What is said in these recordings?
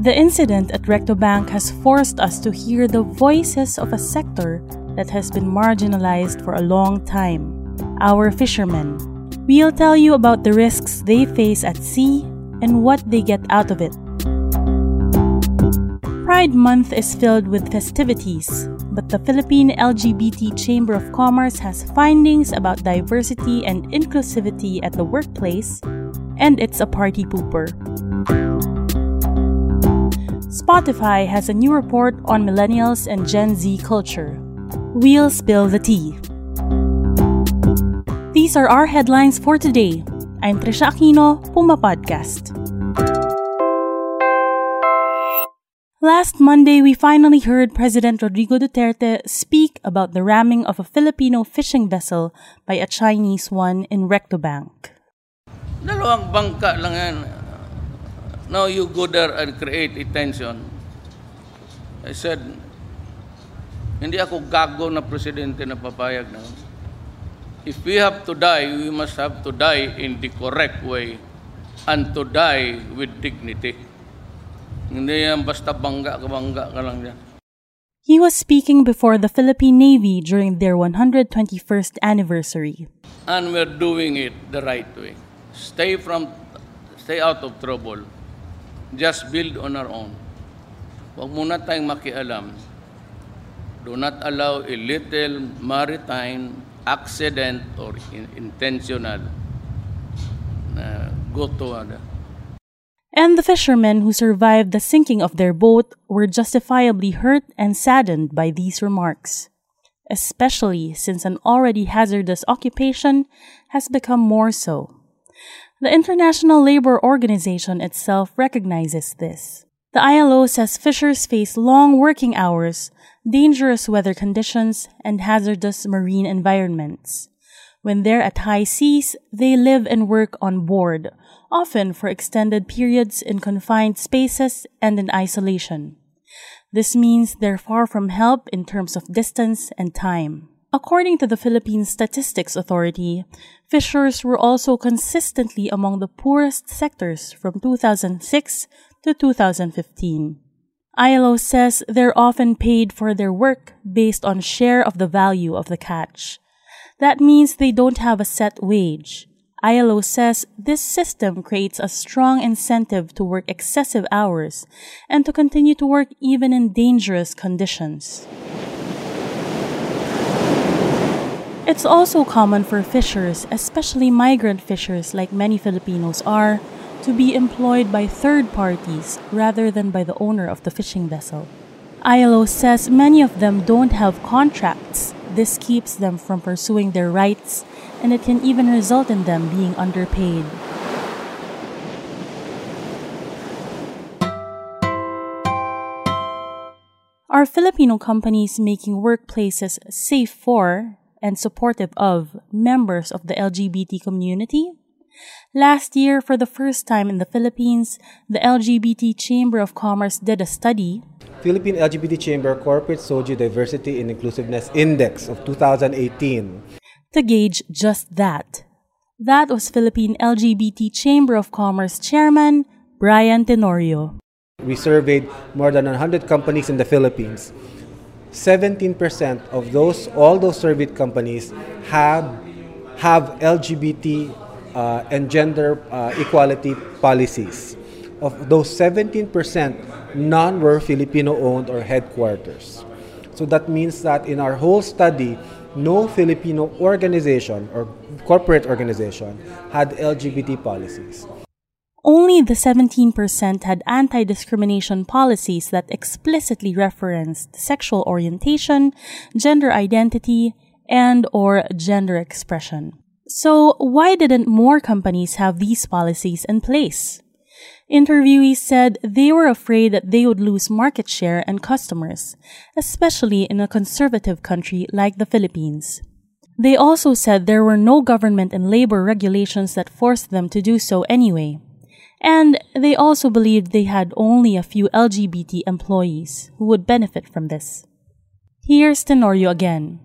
The incident at Recto Bank has forced us to hear the voices of a sector that has been marginalized for a long time our fishermen. We'll tell you about the risks they face at sea and what they get out of it. Pride Month is filled with festivities, but the Philippine LGBT Chamber of Commerce has findings about diversity and inclusivity at the workplace, and it's a party pooper. Spotify has a new report on millennials and Gen Z culture. We'll spill the tea. These are our headlines for today. I'm Trisha Aquino, Puma Podcast. Last Monday, we finally heard President Rodrigo Duterte speak about the ramming of a Filipino fishing vessel by a Chinese one in Recto Bank. Dalawang bangka lang yan. Now you go there and create a tension. I said, hindi ako gago na presidente na papayag na. If we have to die, we must have to die in the correct way and to die with dignity. Hindi yan basta bangga ka bangga ka lang yan. He was speaking before the Philippine Navy during their 121st anniversary. And we're doing it the right way. Stay from, stay out of trouble. Just build on our own. Huwag muna tayong makialam. Do not allow a little maritime accident or in- intentional na go to ano. And the fishermen who survived the sinking of their boat were justifiably hurt and saddened by these remarks, especially since an already hazardous occupation has become more so. The International Labor Organization itself recognizes this. The ILO says fishers face long working hours, dangerous weather conditions, and hazardous marine environments. When they're at high seas, they live and work on board, often for extended periods in confined spaces and in isolation. This means they're far from help in terms of distance and time. According to the Philippine Statistics Authority, fishers were also consistently among the poorest sectors from 2006 to 2015. ILO says they're often paid for their work based on share of the value of the catch. That means they don't have a set wage. ILO says this system creates a strong incentive to work excessive hours and to continue to work even in dangerous conditions. It's also common for fishers, especially migrant fishers like many Filipinos are, to be employed by third parties rather than by the owner of the fishing vessel. ILO says many of them don't have contracts. This keeps them from pursuing their rights, and it can even result in them being underpaid. Are Filipino companies making workplaces safe for and supportive of members of the LGBT community? Last year, for the first time in the Philippines, the LGBT Chamber of Commerce did a study Philippine LGBT Chamber Corporate SOGIE Diversity and Inclusiveness Index of 2018. to gauge just that. That was Philippine LGBT Chamber of Commerce Chairman Brian Tenorio. We surveyed more than 100 companies in the Philippines. 17% of those, all those surveyed companies have, have LGBT uh, and gender uh, equality policies. Of those 17%, none were Filipino owned or headquarters. So that means that in our whole study, no Filipino organization or corporate organization had LGBT policies. Only the 17% had anti discrimination policies that explicitly referenced sexual orientation, gender identity, and or gender expression. So why didn't more companies have these policies in place? Interviewees said they were afraid that they would lose market share and customers, especially in a conservative country like the Philippines. They also said there were no government and labor regulations that forced them to do so anyway. And they also believed they had only a few LGBT employees who would benefit from this. Here's Tenorio again.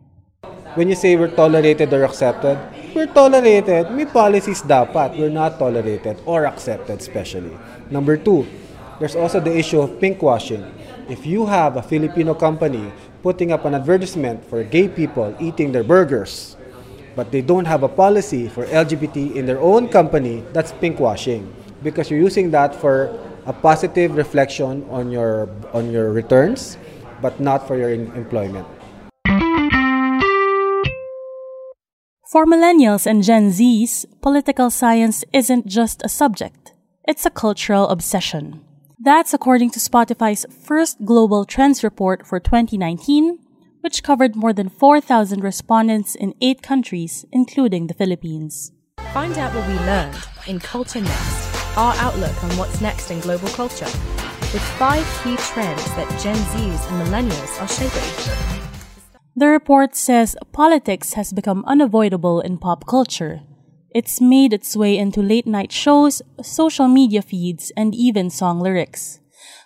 When you say we're tolerated or accepted, we're tolerated. May policies dapat. We're not tolerated or accepted especially. Number two, there's also the issue of pinkwashing. If you have a Filipino company putting up an advertisement for gay people eating their burgers, but they don't have a policy for LGBT in their own company, that's pinkwashing because you're using that for a positive reflection on your on your returns, but not for your employment. For millennials and Gen Zs, political science isn't just a subject, it's a cultural obsession. That's according to Spotify's first Global Trends Report for 2019, which covered more than 4,000 respondents in eight countries, including the Philippines. Find out what we learned in Culture Next, our outlook on what's next in global culture, with five key trends that Gen Zs and millennials are shaping. The report says politics has become unavoidable in pop culture. It's made its way into late night shows, social media feeds, and even song lyrics.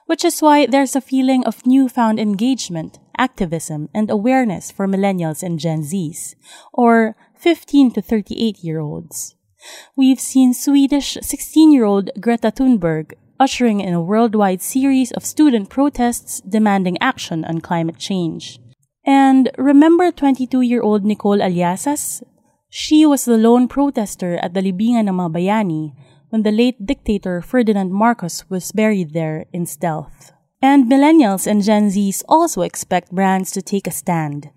Which is why there's a feeling of newfound engagement, activism, and awareness for millennials and Gen Zs, or 15 to 38 year olds. We've seen Swedish 16 year old Greta Thunberg ushering in a worldwide series of student protests demanding action on climate change. And remember 22 year old Nicole Aliasas? She was the lone protester at the Libingan ng mga Bayani when the late dictator Ferdinand Marcos was buried there in stealth. And millennials and Gen Zs also expect brands to take a stand.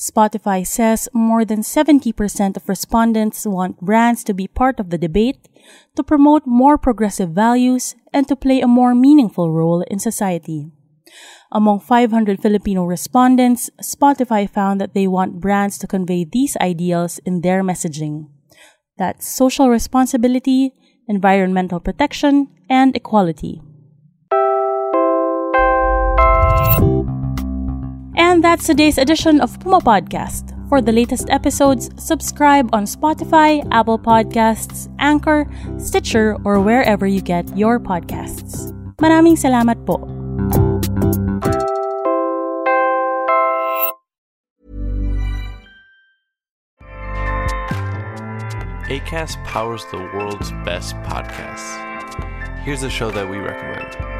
Spotify says more than 70% of respondents want brands to be part of the debate, to promote more progressive values, and to play a more meaningful role in society. Among 500 Filipino respondents, Spotify found that they want brands to convey these ideals in their messaging. That's social responsibility, environmental protection, and equality. And that's today's edition of Puma Podcast. For the latest episodes, subscribe on Spotify, Apple Podcasts, Anchor, Stitcher, or wherever you get your podcasts. Maraming salamat po. ACAST powers the world's best podcasts. Here's a show that we recommend.